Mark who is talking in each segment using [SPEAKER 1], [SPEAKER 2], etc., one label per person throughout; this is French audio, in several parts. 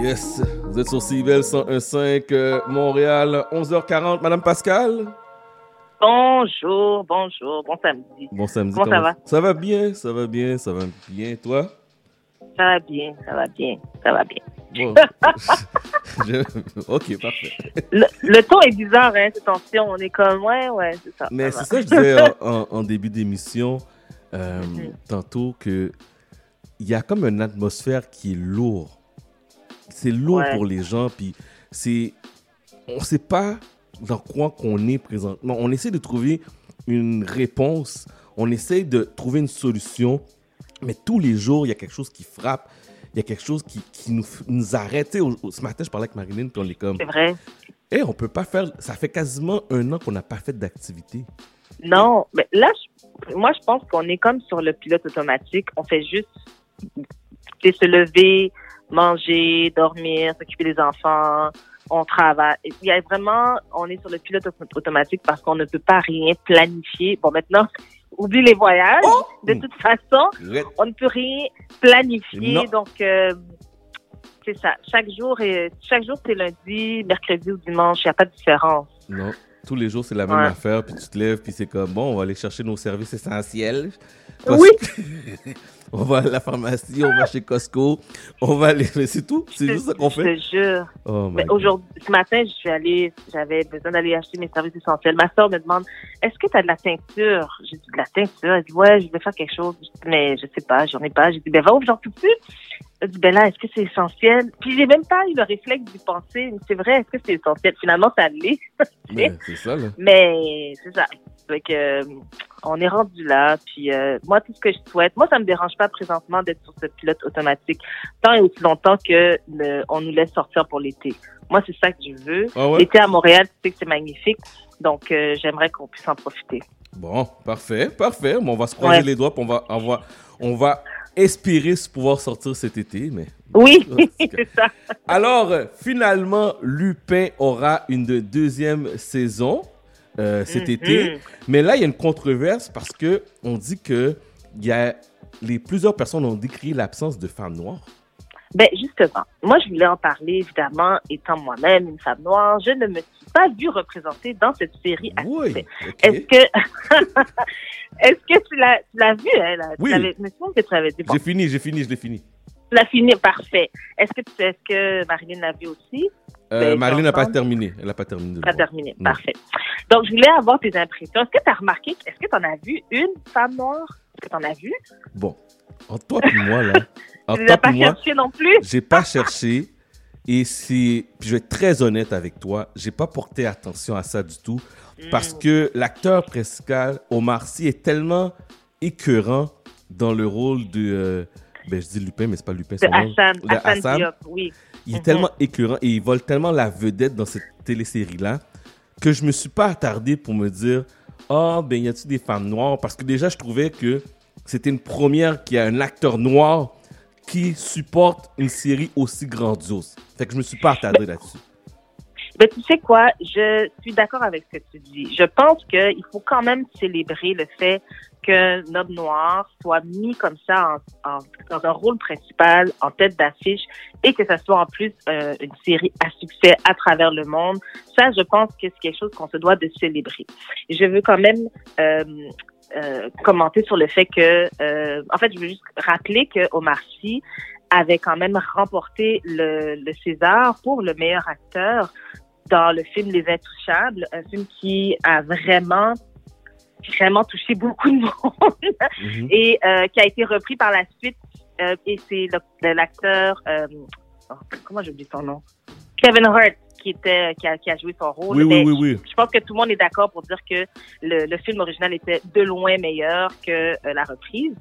[SPEAKER 1] Yes, vous êtes sur CIBEL 101.5 euh, Montréal, 11h40. Madame Pascal?
[SPEAKER 2] Bonjour, bonjour, bon samedi.
[SPEAKER 1] Bon samedi.
[SPEAKER 2] Comment ça va?
[SPEAKER 1] Ça va bien, ça va bien, ça va bien. Toi?
[SPEAKER 2] Ça va bien, ça va bien, ça va bien.
[SPEAKER 1] Bon. Je- Ok, parfait.
[SPEAKER 2] Le, le ton est bizarre, hein, cette tension. On est comme, ouais, ouais, c'est ça.
[SPEAKER 1] Mais c'est ça que je disais en, début d'émission euh,
[SPEAKER 2] Mhm.
[SPEAKER 1] tantôt que il y a comme une atmosphère qui est lourde. C'est lourd
[SPEAKER 2] Ouais.
[SPEAKER 1] pour les gens, puis c'est on sait pas dans quoi qu'on est présentement. On essaie de trouver une réponse, on essaie de trouver une solution, mais tous les jours il y a quelque chose qui frappe. Il y a quelque chose qui, qui nous, nous arrête. Au- au- ce matin, je parlais avec Marilyn, puis on est comme,
[SPEAKER 2] C'est vrai.
[SPEAKER 1] Eh, on peut pas faire. Ça fait quasiment un an qu'on n'a pas fait d'activité.
[SPEAKER 2] Non, mais là, je- moi, je pense qu'on est comme sur le pilote automatique. On fait juste se lever, manger, dormir, s'occuper des enfants. On travaille. Il y a vraiment, on est sur le pilote auto- automatique parce qu'on ne peut pas rien planifier. Bon, maintenant, oublie les voyages.
[SPEAKER 1] Oh!
[SPEAKER 2] De toute façon, on ne peut rien planifier.
[SPEAKER 1] Non.
[SPEAKER 2] Donc, euh, c'est ça. Chaque jour, est, chaque jour, c'est lundi, mercredi ou dimanche. Il n'y a pas de différence.
[SPEAKER 1] Non, tous les jours, c'est la même
[SPEAKER 2] Ouais.
[SPEAKER 1] affaire. Puis tu te lèves, puis c'est comme, bon, on va aller chercher nos services essentiels.
[SPEAKER 2] Oui.
[SPEAKER 1] on va à la pharmacie, on va chez Costco, on va aller. Mais c'est tout. C'est juste ça qu'on
[SPEAKER 2] Je
[SPEAKER 1] fait.
[SPEAKER 2] te jure.
[SPEAKER 1] Oh
[SPEAKER 2] Mais aujourd'hui, ce matin, je suis allée, j'avais besoin d'aller acheter mes services essentiels. Ma soeur me demande, est-ce que tu as de la teinture? J'ai dit, de la teinture? Elle dit, ouais, je vais faire quelque chose. Je dis, mais je sais pas, j'en ai pas. J'ai dit, ben va où, j'en peux plus. Elle dit, ben là, est-ce que c'est essentiel? Puis j'ai même pas eu le réflexe d'y penser. C'est vrai, est-ce que c'est essentiel? Finalement, ça l'est.
[SPEAKER 1] Mais c'est ça, là.
[SPEAKER 2] Mais c'est ça. Que, euh, on est rendu là. Puis euh, moi, tout ce que je souhaite, moi, ça me dérange pas présentement d'être sur ce pilote automatique tant et aussi longtemps que le- on nous laisse sortir pour l'été. Moi, c'est ça que je veux.
[SPEAKER 1] Ah ouais?
[SPEAKER 2] L'été à Montréal, tu sais que c'est magnifique. Donc, euh, j'aimerais qu'on puisse en profiter.
[SPEAKER 1] Bon, parfait, parfait. Bon, on va se croiser
[SPEAKER 2] Ouais.
[SPEAKER 1] les doigts, puis on va, on va, on va espérer se pouvoir sortir cet été, mais.
[SPEAKER 2] Oui,
[SPEAKER 1] c'est
[SPEAKER 2] ça.
[SPEAKER 1] Alors, euh, finalement, Lupin aura une de- deuxième saison euh, cet
[SPEAKER 2] Mhm.
[SPEAKER 1] été. Mais là, il y a une controverse parce que on dit que y a les plusieurs personnes ont décrit l'absence de femmes noires.
[SPEAKER 2] Ben justement, moi je voulais en parler évidemment, étant moi-même une femme noire, je ne me pas vue représentée dans cette série. à
[SPEAKER 1] Oui.
[SPEAKER 2] Est-ce que est-ce que tu l'as tu l'as vu hein, là? Tu
[SPEAKER 1] Oui.
[SPEAKER 2] que tu l'avais dit. Bon,
[SPEAKER 1] J'ai fini, j'ai fini, je l'ai fini.
[SPEAKER 2] tu l'as fini, parfait. Est-ce que tu- est-ce que Marilyn l'a vu aussi?
[SPEAKER 1] Euh,
[SPEAKER 2] Ben,
[SPEAKER 1] Marilyn n'a pas terminé. Elle n'a pas terminé.
[SPEAKER 2] Pas terminé,
[SPEAKER 1] Non.
[SPEAKER 2] parfait. Donc je voulais avoir tes impressions. Est-ce que tu as remarqué, est-ce que tu en as vu une femme noire? Est-ce que tu en as vu?
[SPEAKER 1] Bon, entre toi et moi là,
[SPEAKER 2] Tu ne
[SPEAKER 1] toi
[SPEAKER 2] l'as pas
[SPEAKER 1] moi,
[SPEAKER 2] cherché non plus?
[SPEAKER 1] j'ai pas cherché et c'est, puis je vais être très honnête avec toi, j'ai pas porté attention à ça du tout parce que l'acteur principal Omar Sy est tellement écœurant dans le rôle de, euh, ben je dis Lupin mais c'est pas Lupin nom.
[SPEAKER 2] Hassan,
[SPEAKER 1] De
[SPEAKER 2] Hassan
[SPEAKER 1] Hassan.
[SPEAKER 2] Diop, oui.
[SPEAKER 1] Il est
[SPEAKER 2] Mhm.
[SPEAKER 1] tellement écœurant et il vole tellement la vedette dans cette télésérie-là que je me suis pas attardé pour me dire Ah, ben, y a-t-il des femmes noires Parce que déjà, je trouvais que c'était une première qu'il y a un acteur noir qui supporte une série aussi grandiose. Fait que je me suis pas attardé là-dessus.
[SPEAKER 2] Mais tu sais quoi, je suis d'accord avec ce que tu dis. Je pense qu'il faut quand même célébrer le fait qu'un homme noir soit mis comme ça en, en- dans un rôle principal, en tête d'affiche, et que ça soit en plus euh, une série à succès à travers le monde. Ça, je pense que c'est quelque chose qu'on se doit de célébrer. Je veux quand même euh, euh, commenter sur le fait que, euh, en fait, je veux juste rappeler que Omar Sy avait quand même remporté le, le César pour le meilleur acteur dans le film Les Intouchables, un film qui a vraiment vraiment touché beaucoup de monde
[SPEAKER 1] Mhm.
[SPEAKER 2] et euh, qui a été repris par la suite euh, et c'est l'acteur euh, oh, comment j'ai oublié son nom? Kevin Hart qui était qui a, qui a joué son rôle
[SPEAKER 1] Oui, oui,
[SPEAKER 2] Mais
[SPEAKER 1] oui, oui.
[SPEAKER 2] je pense que tout le monde est d'accord pour dire que le, le film original était de loin meilleur que euh, la reprise.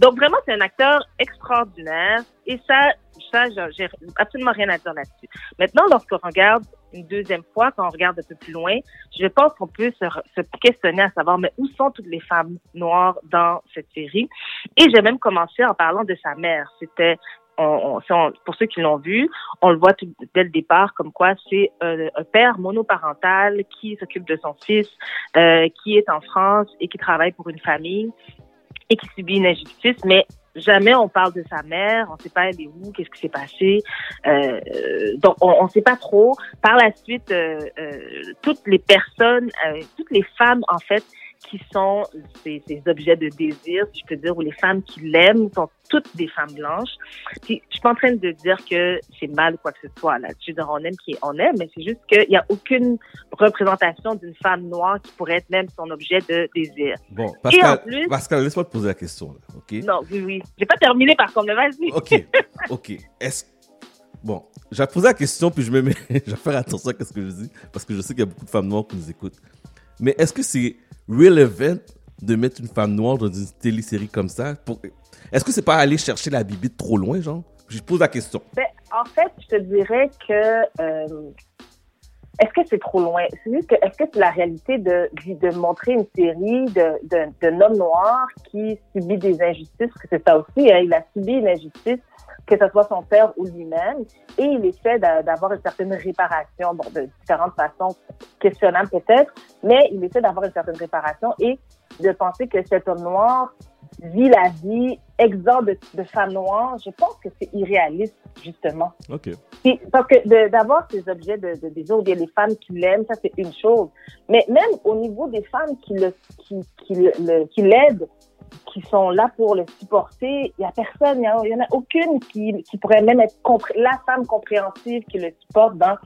[SPEAKER 2] Donc vraiment, c'est un acteur extraordinaire et ça, ça, j'ai- absolument rien à dire là-dessus. Maintenant, lorsqu'on regarde une deuxième fois, quand on regarde un peu plus loin, je pense qu'on peut se, se questionner à savoir, mais où sont toutes les femmes noires dans cette série? Et j'ai même commencé en parlant de sa mère. C'était on, pour ceux qui l'ont vu, on le voit tout, dès le départ comme quoi c'est un, un père monoparental qui s'occupe de son fils, euh, qui est en France et qui travaille pour une famille et qui subit une injustice, mais Jamais on parle de sa mère, on sait pas elle est où, qu'est-ce qui s'est passé. Euh, donc on, ne sait pas trop. Par la suite, euh, euh, toutes les personnes, toutes les femmes en fait qui sont ces, objets de désir, si je peux dire, ou les femmes qui l'aiment sont toutes des femmes blanches. Puis, je suis pas en train de dire que c'est mal ou quoi que ce soit. Là. Je veux dire, on aime qui on aime, mais c'est juste qu'il n'y a aucune représentation d'une femme noire qui pourrait être même son objet de désir.
[SPEAKER 1] Bon, Pascal, Pascal laisse-moi te poser la question. Là, OK?
[SPEAKER 2] Non, oui, oui. J'ai pas terminé par contre, mais vas-y.
[SPEAKER 1] OK, OK. Est-ce Bon, j'ai posé la question, puis je me mets, je vais faire attention à ce que je dis, parce que je sais qu'il y a beaucoup de femmes noires qui nous écoutent. Mais est-ce que c'est relevant de mettre une femme noire dans une télésérie comme ça. Est-ce que c'est pas aller chercher la bibite trop loin, genre? Je pose la question.
[SPEAKER 2] Ben, en fait, je te dirais que euh, est-ce que c'est trop loin? C'est juste que est-ce que c'est la réalité de, de montrer une série de, de, de homme noir qui subit des injustices? Que c'est ça aussi. Hein, il a subi une injustice que ce soit son père ou lui-même, et il essaie d'avoir une certaine réparation, bon, de différentes façons questionnables peut-être, mais il essaie d'avoir une certaine réparation et de penser que cet homme noir vit la vie exempt de, de femmes noires, je pense que c'est irréaliste, justement.
[SPEAKER 1] OK.
[SPEAKER 2] parce que d'avoir ces objets de, de désir ou bien les femmes qui l'aiment, ça c'est une chose. Mais même au niveau des femmes qui le, qui, qui, le, qui l'aident, qui sont là pour le supporter. Il y a personne, il y en a, aucune qui, qui pourrait même être la femme compréhensive qui le supporte dans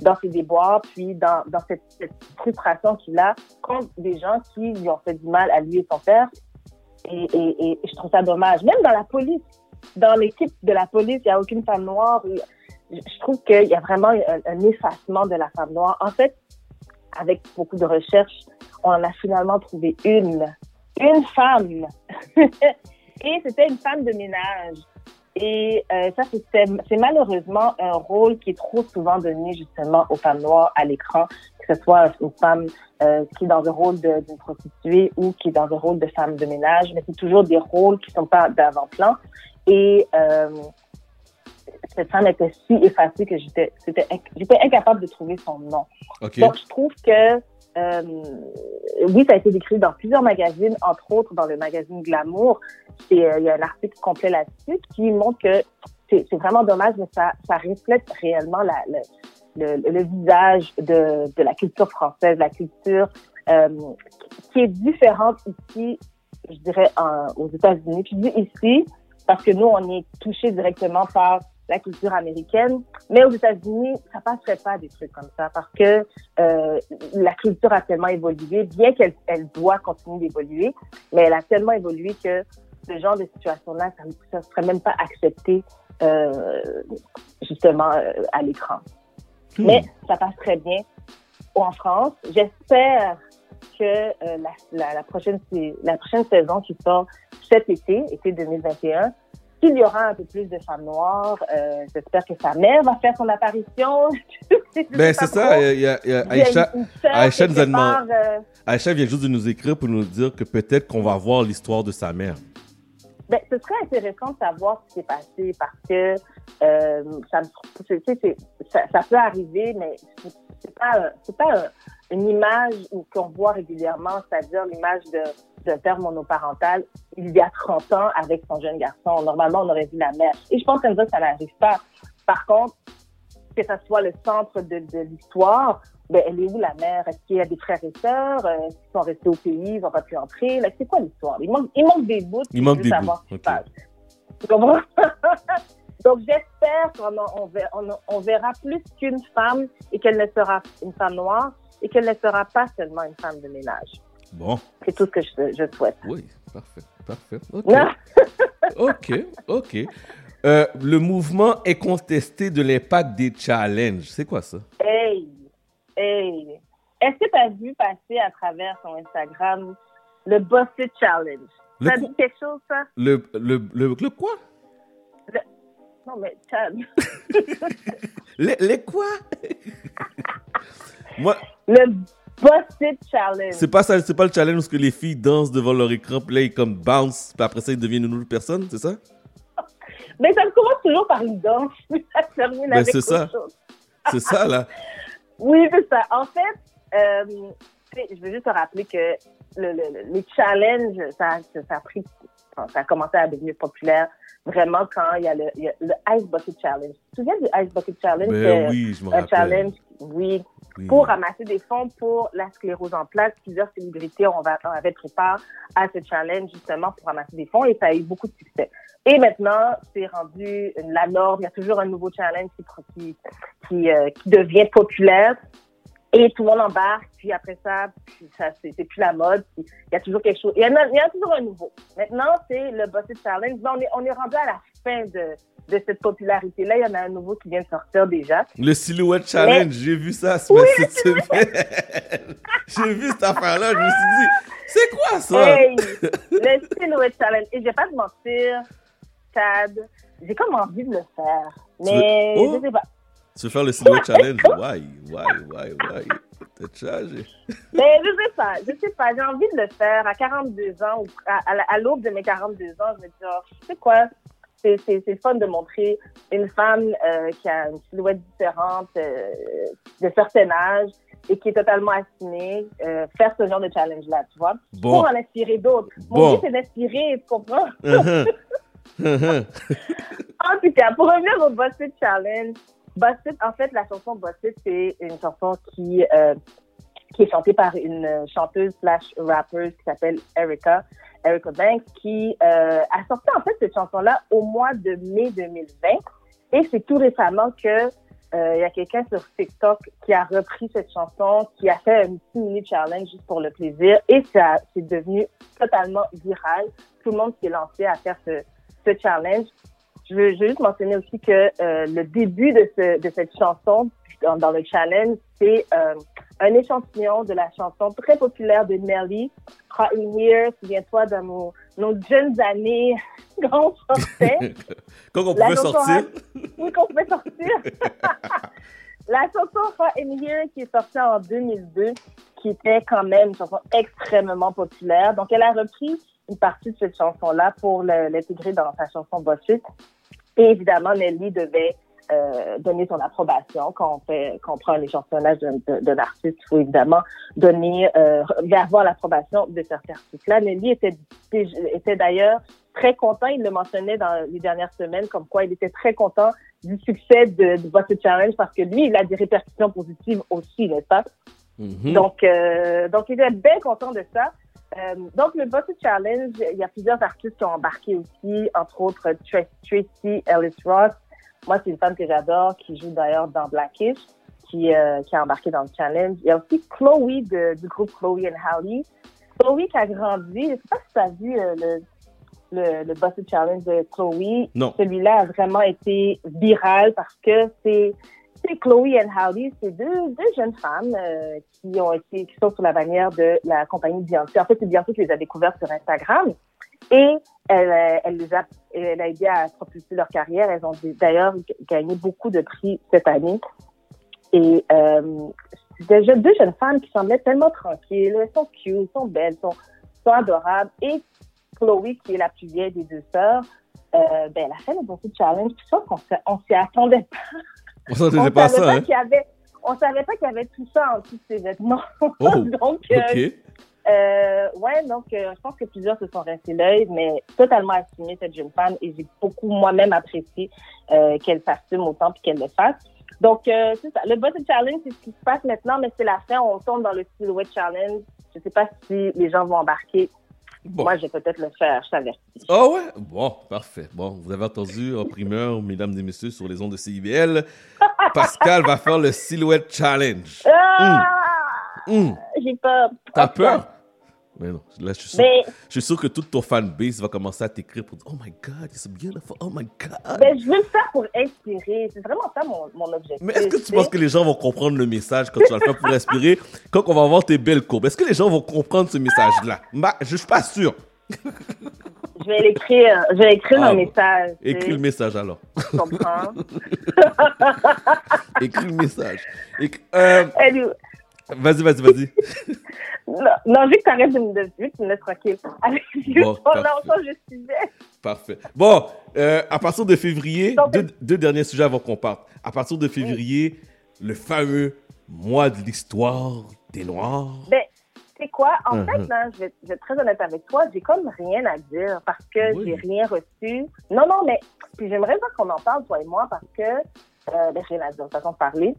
[SPEAKER 2] dans ses déboires, puis dans, dans cette, frustration qu'il a contre des gens qui lui ont fait du mal à lui et son père. Et je trouve ça dommage. Même dans la police, dans l'équipe de la police, il n'y a aucune femme noire. Je trouve qu'il y a vraiment un, un, effacement de la femme noire. En fait, avec beaucoup de recherches, on en a finalement trouvé une une femme. et c'était une femme de ménage. Et euh, ça, c'est malheureusement un rôle qui est trop souvent donné justement aux femmes noires à l'écran, que ce soit une femme euh, qui est dans le rôle d'une prostituée ou qui est dans le rôle de femme de ménage, mais c'est toujours des rôles qui sont pas d'avant-plan. Et euh, cette femme était si effacée que j'étais j'étais incapable de trouver son nom. Donc, je trouve que euh, oui, ça a été décrit dans plusieurs magazines, entre autres dans le magazine Glamour. Euh, il y a un article complet là-dessus qui montre que c'est vraiment dommage, mais ça, reflète réellement le, visage de, la culture française, la culture euh, qui est différente ici, je dirais, aux États-Unis. Puis ici parce que nous, on est touché directement par la culture américaine. Mais aux États-Unis, ça passerait pas des trucs comme ça parce que euh, la culture a tellement évolué, bien qu'elle elle doit continuer d'évoluer, mais elle a tellement évolué que ce genre de situation-là, ça ne serait même pas accepté euh, justement euh, à l'écran. Hmm. Mais ça passe très bien en France. J'espère que euh, la, la, la, prochaine, la prochaine saison qui sort cet été, été 2021, s'il y aura un peu plus de femmes noires, euh, j'espère que sa mère va faire son apparition.
[SPEAKER 1] ben, c'est ça. Il y a, il y a Aïcha, Aïcha, nous a demandé, euh, Aïcha vient juste de nous écrire pour nous dire que peut-être qu'on va voir l'histoire de sa mère.
[SPEAKER 2] Ben, ce serait intéressant de savoir ce qui s'est passé parce que euh, ça, ça, ça, peut arriver, mais c'est pas, c'est pas une image qu'on voit régulièrement, c'est-à-dire l'image de d'un père monoparental il y a 30 ans avec son jeune garçon. Normalement, on aurait vu la mère. Et je pense que ça n'arrive pas. Par contre, que ça soit le centre de, de l'histoire, ben, elle est où la mère? Est-ce qu'il y a des frères et sœurs? Euh, qu'ils sont restés au pays? Ils n'ont pas pu entrer? C'est quoi l'histoire? Il manque, il manque des bouts.
[SPEAKER 1] Il manque des bouts.
[SPEAKER 2] Donc, j'espère qu'on on, on, verra plus qu'une femme et qu'elle ne sera une femme noire et qu'elle ne sera pas seulement une femme de ménage.
[SPEAKER 1] Bon.
[SPEAKER 2] C'est tout ce que je, je souhaite.
[SPEAKER 1] Oui, parfait, parfait. OK, OK, OK. Euh, le mouvement est contesté de l'impact des challenges. C'est quoi ça?
[SPEAKER 2] Hey, hey. Est-ce que tu as vu passer à travers ton Instagram le Busted Challenge? ça dit quelque chose, ça?
[SPEAKER 1] Le, le, le, le quoi?
[SPEAKER 2] Non, mais Chad.
[SPEAKER 1] les, les quoi? Moi...
[SPEAKER 2] Le Challenge.
[SPEAKER 1] C'est pas ça, c'est pas le challenge où les filles dansent devant leur écran, puis là, ils comme bounce, puis après ça, ils deviennent une autre personne, c'est ça?
[SPEAKER 2] Mais ça commence toujours par une danse, puis ça termine avec
[SPEAKER 1] c'est ça. c'est ça, là.
[SPEAKER 2] Oui, c'est ça. En fait, euh, je veux juste te rappeler que le, le, les challenges, ça, ça a pris ça a commencé à devenir populaire vraiment quand il y a le, il y a le Ice Bucket Challenge. Tu te souviens du Ice Bucket Challenge?
[SPEAKER 1] Ben oui, je me
[SPEAKER 2] un
[SPEAKER 1] rappelle.
[SPEAKER 2] challenge, oui,
[SPEAKER 1] Oui.
[SPEAKER 2] pour ramasser des fonds pour la sclérose en plaques. Plusieurs célébrités ont, va- pris part à ce challenge justement pour ramasser des fonds et ça a eu beaucoup de succès. Et maintenant, c'est rendu la norme. Il y a toujours un nouveau challenge qui, qui, qui, euh, qui devient populaire. Et tout le monde embarque, puis après ça, ça c'est plus la mode. Il y a toujours quelque chose. Il y en a, il y en a toujours un nouveau. Maintenant, c'est le Busted Challenge. On est, on est rendu à la fin de, de cette popularité-là. Il y en a un nouveau qui vient de sortir déjà.
[SPEAKER 1] Le Silhouette Challenge, j'ai vu ça ce- cette semaine. j'ai vu cette affaire-là, je me suis dit, c'est quoi ça?
[SPEAKER 2] Hey, le Silhouette Challenge. Et je vais pas te mentir, Chad, j'ai comme envie de le faire. Mais
[SPEAKER 1] veux- Oh.
[SPEAKER 2] je sais pas.
[SPEAKER 1] Tu veux faire le Silhouette Challenge? Why? Why? Why? Why? T'as changé.
[SPEAKER 2] Mais je sais pas, je sais pas. J'ai envie de le faire à 42 ans ou à, à, la- à l'aube de mes 42 ans. Je me dis, oh, tu sais quoi? C'est, fun de montrer une femme euh, qui a une silhouette différente, euh, de certain âge et qui est totalement assumée, euh, faire ce genre de challenge-là, tu vois?
[SPEAKER 1] Bon.
[SPEAKER 2] Pour en inspirer d'autres.
[SPEAKER 1] Bon.
[SPEAKER 2] Mon but, c'est d'inspirer, tu comprends?
[SPEAKER 1] Uh-huh. Uh-huh.
[SPEAKER 2] En tout cas, pour revenir au Busted Challenge, Busted, en fait, la chanson Busted, c'est une chanson qui, euh, qui est chantée par une chanteuse slash rappeuse qui s'appelle Erica, Erica Banks, qui euh, a sorti en fait cette chanson-là au mois de mai 2020. Et c'est tout récemment que euh, il y a quelqu'un sur TikTok qui a repris cette chanson, qui a fait un petit mini challenge juste pour le plaisir, et ça c'est devenu totalement viral. Tout le monde s'est lancé à faire ce challenge. Je veux, juste mentionner aussi que euh, le début de, ce, de cette chanson dans, dans le challenge, c'est euh, un échantillon de la chanson très populaire de Nelly, Hot in Here. Souviens-toi de nos, nos jeunes années quand on sortait.
[SPEAKER 1] Quand on
[SPEAKER 2] La
[SPEAKER 1] pouvait
[SPEAKER 2] chanson
[SPEAKER 1] sortir,
[SPEAKER 2] oui, qu'on pouvait sortir. la chanson Hot in Here qui est sortie en 2002, qui était quand même une chanson extrêmement populaire. Donc, elle a repris une partie de cette chanson-là pour l'intégrer dans sa chanson Boss It. Et évidemment, Nelly devait euh, donner son approbation quand on fait, quand on prend un échantillonnage d'un artiste. Il faut évidemment donner, euh, avoir l'approbation de cet artiste-là. Nelly était, était d'ailleurs très content. Il le mentionnait dans les dernières semaines, comme quoi il était très content du succès de, de Bucket Challenge parce que lui, il a des répercussions positives aussi, n'est-ce pas?
[SPEAKER 1] Mhm.
[SPEAKER 2] Donc, euh, donc, il était bien content de ça. Euh, donc, le Bucket Challenge, il y a plusieurs artistes qui ont embarqué aussi, entre autres Tra- Tracy Ellis Ross. Moi, c'est une femme que j'adore, qui joue d'ailleurs dans Blackish, qui, euh, qui a embarqué dans le challenge. Il y a aussi Chloe de- du groupe Chloe and Halle. Chloe qui a grandi. Je sais pas si tu as vu euh, le, le, le Challenge de Chloe.
[SPEAKER 1] Non.
[SPEAKER 2] Celui-là a vraiment été viral parce que c'est c'est Chloe et Halle, c'est deux, jeunes femmes euh, qui sont sous la bannière de la compagnie Beyoncé. En fait, c'est Beyoncé qui les a découvertes sur Instagram et elle, euh, les a elle aidé à propulser leur carrière. Elles ont d'ailleurs gagné beaucoup de prix cette année. Et euh, deux jeunes femmes qui semblaient tellement tranquilles. Elles sont cute, elles sont belles, elles sont, adorables. Et Chloé, qui est la plus vieille des deux sœurs, euh, ben, elle a fait le Bossy Challenge. Puis ça, qu'on s'y- on s'y attendait pas.
[SPEAKER 1] On pas
[SPEAKER 2] savait
[SPEAKER 1] ça,
[SPEAKER 2] pas
[SPEAKER 1] hein?
[SPEAKER 2] qu'il y avait, on savait pas qu'il y avait tout ça en dessous de ses vêtements.
[SPEAKER 1] Oh,
[SPEAKER 2] donc, euh, euh, ouais, donc euh, je pense que plusieurs se sont restés l'œil, mais totalement assumé cette jeune femme et j'ai beaucoup moi-même apprécié euh, qu'elle s'assume autant puis qu'elle le fasse. Donc c'est ça. Le Button Challenge, c'est ce qui se passe maintenant, mais c'est la fin. On tombe dans le Silhouette Challenge. Je sais pas si les gens vont embarquer.
[SPEAKER 1] Bon.
[SPEAKER 2] Moi, je vais peut-être le faire. Je t'avertis.
[SPEAKER 1] Ah ouais? Bon, parfait. Bon, vous avez entendu en primeur, mesdames et messieurs, sur les ondes de CIBL, Pascal va faire le Silhouette Challenge.
[SPEAKER 2] Ah!
[SPEAKER 1] Hum,
[SPEAKER 2] J'ai peur.
[SPEAKER 1] T'as peur? Mais non, là, je suis sûr,
[SPEAKER 2] Mais
[SPEAKER 1] je suis sûr que toute ton fanbase va commencer à t'écrire pour dire Oh my god, it's beautiful, oh my god.
[SPEAKER 2] Ben, je veux le faire pour inspirer. C'est vraiment ça mon, mon objectif.
[SPEAKER 1] Mais est-ce que tu
[SPEAKER 2] sais.
[SPEAKER 1] penses que les gens vont comprendre le message quand tu vas le faire pour inspirer, quand on va avoir tes belles courbes? Est-ce que les gens vont comprendre ce message-là? Bah, je suis pas sûr.
[SPEAKER 2] Je vais l'écrire. Je vais écrire
[SPEAKER 1] Ah,
[SPEAKER 2] un message.
[SPEAKER 1] Écris le message alors.
[SPEAKER 2] Tu comprends?
[SPEAKER 1] Écris le message. Écris- euh, vas-y, vas-y, vas-y.
[SPEAKER 2] non, non, vu que t'arrêtes de me tu me laisses tranquille. Allez,
[SPEAKER 1] Bon,
[SPEAKER 2] on
[SPEAKER 1] parfait.
[SPEAKER 2] change de sujet.
[SPEAKER 1] Parfait. Bon, euh, à partir de février,
[SPEAKER 2] Donc-
[SPEAKER 1] deux, deux derniers sujets avant qu'on parte. À partir de février, le fameux mois de l'histoire des Noirs.
[SPEAKER 2] Ben, sais quoi? En
[SPEAKER 1] Mhm.
[SPEAKER 2] fait, là, je vais, je vais être très honnête avec toi, j'ai comme rien à dire parce que
[SPEAKER 1] Oui.
[SPEAKER 2] j'ai rien reçu. Non, non, mais puis j'aimerais pas qu'on en parle, toi et moi, parce que euh, ben, j'ai rien à dire, façon de parler.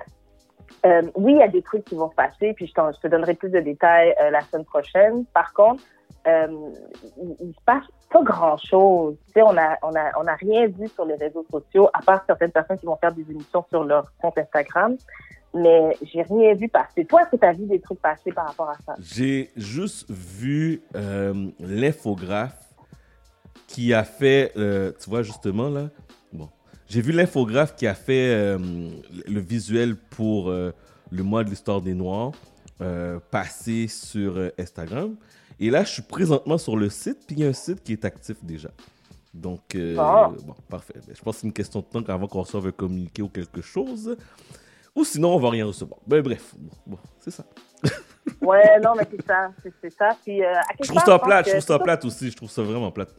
[SPEAKER 2] Euh, oui, il y a des trucs qui vont se passer, puis je, te donnerai plus de détails euh, la semaine prochaine. Par contre, euh, il, se passe pas grand-chose. On a, on a, on a rien vu sur les réseaux sociaux, à part certaines personnes qui vont faire des émissions sur leur compte Instagram. Mais j'ai rien vu passer. Toi, est-ce que tu vu des trucs passer par rapport à ça?
[SPEAKER 1] J'ai juste vu euh, l'infographe qui a fait, tu vois justement là, j'ai vu l'infographe qui a fait euh, le visuel pour euh, le mois de l'histoire des Noirs euh, passer sur Instagram. Et là, je suis présentement sur le site, puis il y a un site qui est actif déjà. Donc,
[SPEAKER 2] Ah.
[SPEAKER 1] bon, parfait. Ben, je pense que c'est une question de temps avant qu'on reçoive un communiqué ou quelque chose. Ou sinon, on va rien recevoir. Ben, bref, bon, bon, c'est ça.
[SPEAKER 2] Ouais, non, mais c'est ça, c'est ça. Puis, à
[SPEAKER 1] Je trouve ça plate, je trouve ça plate aussi, je trouve ça vraiment plate.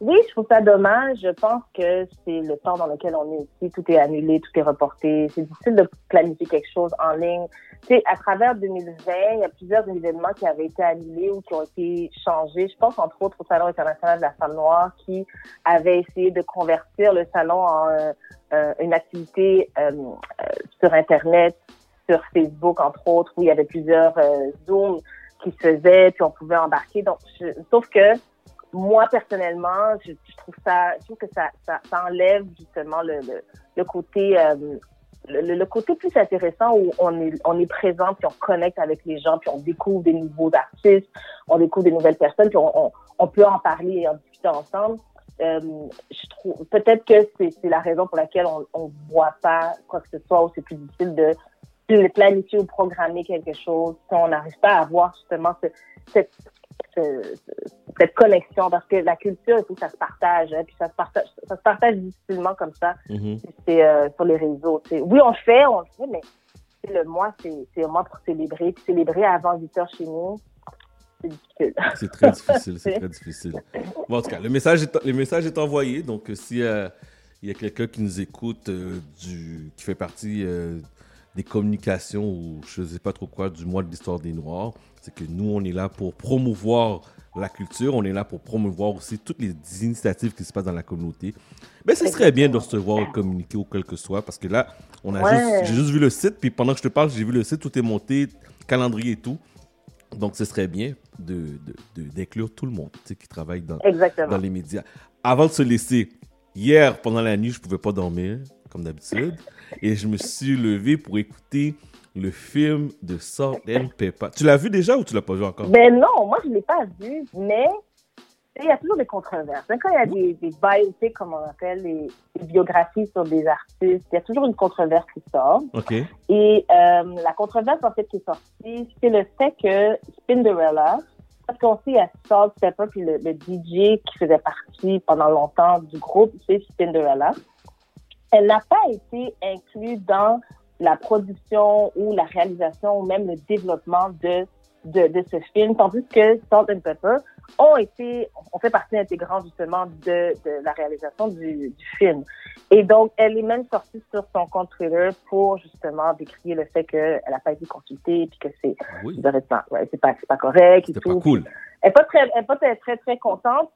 [SPEAKER 2] Oui, je trouve ça dommage. Je pense que c'est le temps dans lequel on est ici. Tout est annulé, tout est reporté. C'est difficile de planifier quelque chose en ligne. Tu sais, à travers 2020, il y a plusieurs événements qui avaient été annulés ou qui ont été changés. Je pense entre autres au Salon international de la femme noire qui avait essayé de convertir le salon en euh, euh, une activité euh, euh, sur Internet, sur Facebook entre autres, où il y avait plusieurs Zooms qui se faisaient, puis on pouvait embarquer. Donc, je, sauf que moi personnellement, je, je trouve ça, je trouve que ça, ça, ça enlève justement le, le, le côté, euh, le, le côté plus intéressant où on est, on est présent puis on connecte avec les gens puis on découvre des nouveaux artistes, on découvre des nouvelles personnes puis on, on, on peut en parler et en discuter ensemble. Euh, je trouve peut-être que c'est la raison pour laquelle on on voit pas quoi que ce soit ou c'est plus difficile de planifier ou programmer quelque chose si on n'arrive pas à avoir justement ce, cette ce- cette connexion parce que la culture faut que ça se partage hein, puis ça se partage ça se partage difficilement comme ça
[SPEAKER 1] Mhm.
[SPEAKER 2] c'est euh, sur les réseaux tu sais. oui on le fait on le fait mais le mois c'est un mois pour célébrer puis célébrer avant 8 heures chez nous c'est difficile
[SPEAKER 1] C'est très difficile, c'est très difficile. Bon, en tout cas, le message est, le message est envoyé. Donc, euh, s'il y a, il y a quelqu'un qui nous écoute, euh, du, qui fait partie euh, des communications ou je ne sais pas trop quoi du mois de l'histoire des Noirs, c'est que nous, on est là pour promouvoir la culture, on est là pour promouvoir aussi toutes les initiatives qui se passent dans la communauté. Mais ce serait bien de recevoir un communiqué ou quel que soit, parce que là, on a
[SPEAKER 2] Ouais.
[SPEAKER 1] juste, j'ai juste vu le site, puis pendant que je te parle, j'ai vu le site, tout est monté, calendrier et tout. Donc, ce serait bien de, d'inclure tout le monde tu sais, qui travaille dans,
[SPEAKER 2] exactement
[SPEAKER 1] dans les médias. Avant de se laisser, hier, pendant la nuit, je pouvais pas dormir, comme d'habitude, et je me suis levé pour écouter le film de Salt and Pepper. Tu l'as vu déjà ou tu l'as pas vu encore?
[SPEAKER 2] Ben non, moi je l'ai pas vu, mais il y a toujours des controverses. Hein, Quand il y a des, des biopics, comme on appelle, des, des biographies sur des artistes, il y a toujours une controverse qui sort.
[SPEAKER 1] Ok.
[SPEAKER 2] Et euh, la controverse en fait qui est sortie, c'est le fait que Cinderella, parce qu'on sait il y a Salt Pepper puis le, le DJ qui faisait partie pendant longtemps du groupe, c'est Cinderella, elle n'a pas été inclue dans la production ou la réalisation ou même le développement de de, de ce film, tandis que Salt and Pepper ont été, ont fait partie intégrante justement de, de la réalisation du, du film. Et donc, elle est même sortie sur son compte Twitter pour justement décrier le fait qu'elle n'a pas été consultée puis que c'est
[SPEAKER 1] Oui.
[SPEAKER 2] ouais, c'est pas, c'est pas correct et tout.
[SPEAKER 1] pas cool.
[SPEAKER 2] Elle n'est pas très, elle est pas très, très, très contente.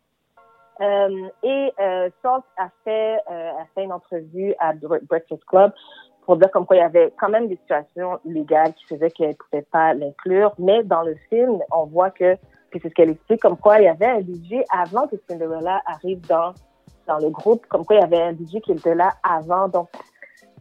[SPEAKER 2] Euh, et euh, Salt a fait, euh, a fait une entrevue à Bre- Breakfast Club pour dire comme quoi il y avait quand même des situations légales qui faisaient qu'elle ne pouvait pas l'inclure. Mais dans le film, on voit que, puis c'est ce qu'elle explique, comme quoi il y avait un DJ avant que Cinderella arrive dans, dans le groupe, comme quoi il y avait un DJ qui était là avant. Donc,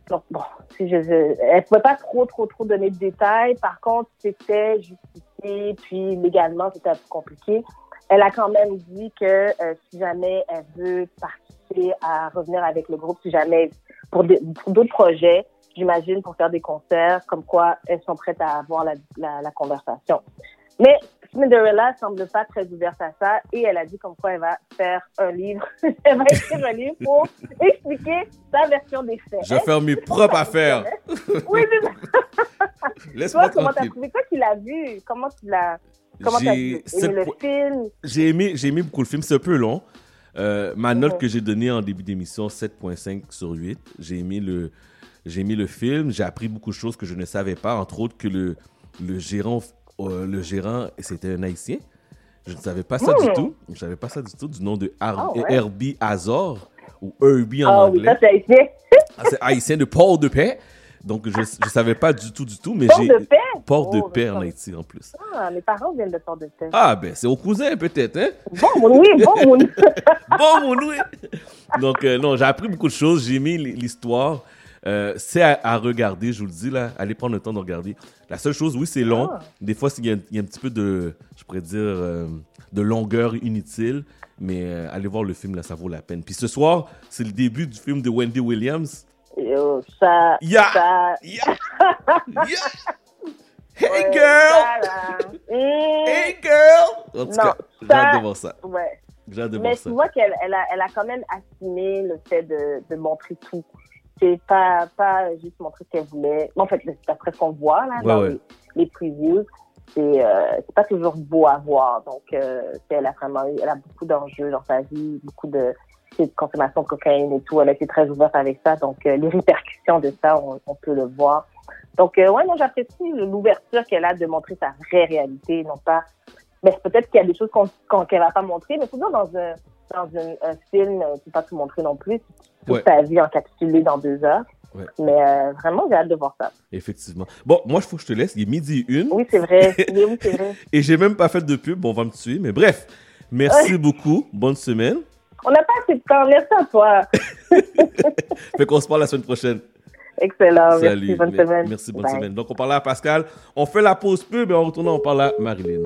[SPEAKER 2] donc bon, si je, elle pouvait pas trop, trop, trop donner de détails. Par contre, c'était justifié, puis légalement, c'était un peu compliqué. Elle a quand même dit que euh, si jamais elle veut participer à revenir avec le groupe, si jamais pour d'autres projets, j'imagine pour faire des concerts, comme quoi elles sont prêtes à avoir la, la, la conversation. Mais Cinderella semble pas très ouverte à ça et elle a dit comme quoi elle va faire un livre, elle va écrire un livre pour expliquer sa version des faits.
[SPEAKER 1] Je vais faire mes propres affaires.
[SPEAKER 2] Oui, ça.
[SPEAKER 1] Laisse-moi
[SPEAKER 2] Toi, comment t'as trouvé? Toi qui l'as vu, comment tu l'as, comment t'as
[SPEAKER 1] J'ai
[SPEAKER 2] Aimé le
[SPEAKER 1] po-
[SPEAKER 2] film?
[SPEAKER 1] J'ai aimé, j'ai aimé beaucoup le film. C'est un peu long. Euh, ma note que j'ai donnée en début d'émission, 7.5 sur 8. J'ai aimé le, j'ai aimé le film. J'ai appris beaucoup de choses que je ne savais pas. Entre autres que le, le gérant euh, le gérant, c'était un Haïtien. Je ne savais pas ça du tout. Je ne savais pas ça du tout, du nom de
[SPEAKER 2] Hmm. Ah ouais.
[SPEAKER 1] Herbie Azor, ou Herbie en
[SPEAKER 2] Ah oui,
[SPEAKER 1] anglais.
[SPEAKER 2] ça, c'est haïtien.
[SPEAKER 1] Ah, c'est haïtien de Port-de-Paix. Donc, je ne savais pas du tout, du tout, mais
[SPEAKER 2] Port
[SPEAKER 1] j'ai...
[SPEAKER 2] de paix?
[SPEAKER 1] Port-de-Paix
[SPEAKER 2] Oh,
[SPEAKER 1] en
[SPEAKER 2] d'accord.
[SPEAKER 1] Haïti, en plus.
[SPEAKER 2] Ah, mes parents viennent de Port de paix.
[SPEAKER 1] Ah, ben, c'est au cousin, peut-être, hein?
[SPEAKER 2] Bon, mon- oui, bon, mon-
[SPEAKER 1] Bon, mon oui. Donc, euh, non, j'ai appris beaucoup de choses. J'ai aimé l- l'histoire. Euh, c'est à, à regarder, je vous le dis, là. Allez prendre le temps de regarder. La seule chose, oui, c'est long.
[SPEAKER 2] Ah.
[SPEAKER 1] Des fois, il y, a- il y a un petit peu de, je pourrais dire, euh, de longueur inutile. Mais euh, allez voir le film, là, ça vaut la peine. Puis ce soir, c'est le début du film de Wendy Williams.
[SPEAKER 2] Yo, ça,
[SPEAKER 1] Ya!
[SPEAKER 2] ça,
[SPEAKER 1] Yeah! Yeah! Hey,
[SPEAKER 2] ouais,
[SPEAKER 1] girl!
[SPEAKER 2] ça. Hum,
[SPEAKER 1] Hey, girl! En tout
[SPEAKER 2] Non,
[SPEAKER 1] cas, j'ai
[SPEAKER 2] ça-
[SPEAKER 1] hâte de voir ça.
[SPEAKER 2] ouais.
[SPEAKER 1] J'ai hâte de
[SPEAKER 2] Mais
[SPEAKER 1] voir
[SPEAKER 2] tu
[SPEAKER 1] ça.
[SPEAKER 2] vois qu'elle elle a, elle a quand même assumé le fait de, de montrer tout. C'est pas, pas juste montrer ce qu'elle voulait. En fait, d'après ce qu'on voit là,
[SPEAKER 1] Ouais,
[SPEAKER 2] dans. Les, les previews, c'est euh, c'est pas toujours beau à voir. Donc, euh, elle a vraiment eu, elle a beaucoup d'enjeux dans sa vie, beaucoup de, de consommation de cocaïne et tout. Elle a été très ouverte avec ça. Donc, euh, les répercussions de ça, on, on peut le voir. Donc, euh, ouais, moi, j'apprécie l'ouverture qu'elle a de montrer sa vraie réalité, non pas. Mais peut-être qu'il y a des choses qu'on qu'on- qu'elle va pas montrer, mais toujours dans un dans un, un film, euh, tu peux pas tout montrer non plus. Toute
[SPEAKER 1] Ouais.
[SPEAKER 2] ta vie encapsulée dans deux heures.
[SPEAKER 1] Ouais.
[SPEAKER 2] Mais euh, vraiment, j'ai hâte de voir ça.
[SPEAKER 1] Effectivement. Bon, moi, il faut que je te laisse. Il est midi une.
[SPEAKER 2] Oui, c'est vrai. Oui, oui, c'est vrai.
[SPEAKER 1] Et j'ai même pas fait de pub. Bon, on va me tuer. Mais bref, merci beaucoup. Bonne semaine.
[SPEAKER 2] On n'a pas assez de temps. Merci à toi.
[SPEAKER 1] Fait qu'on se parle la semaine prochaine.
[SPEAKER 2] Excellent.
[SPEAKER 1] Salut.
[SPEAKER 2] Merci. Bonne semaine.
[SPEAKER 1] Merci, bonne
[SPEAKER 2] Bye.
[SPEAKER 1] semaine. Donc, on parle à Pascal. On fait la pause pub et en retournant, on parle à Marilyn.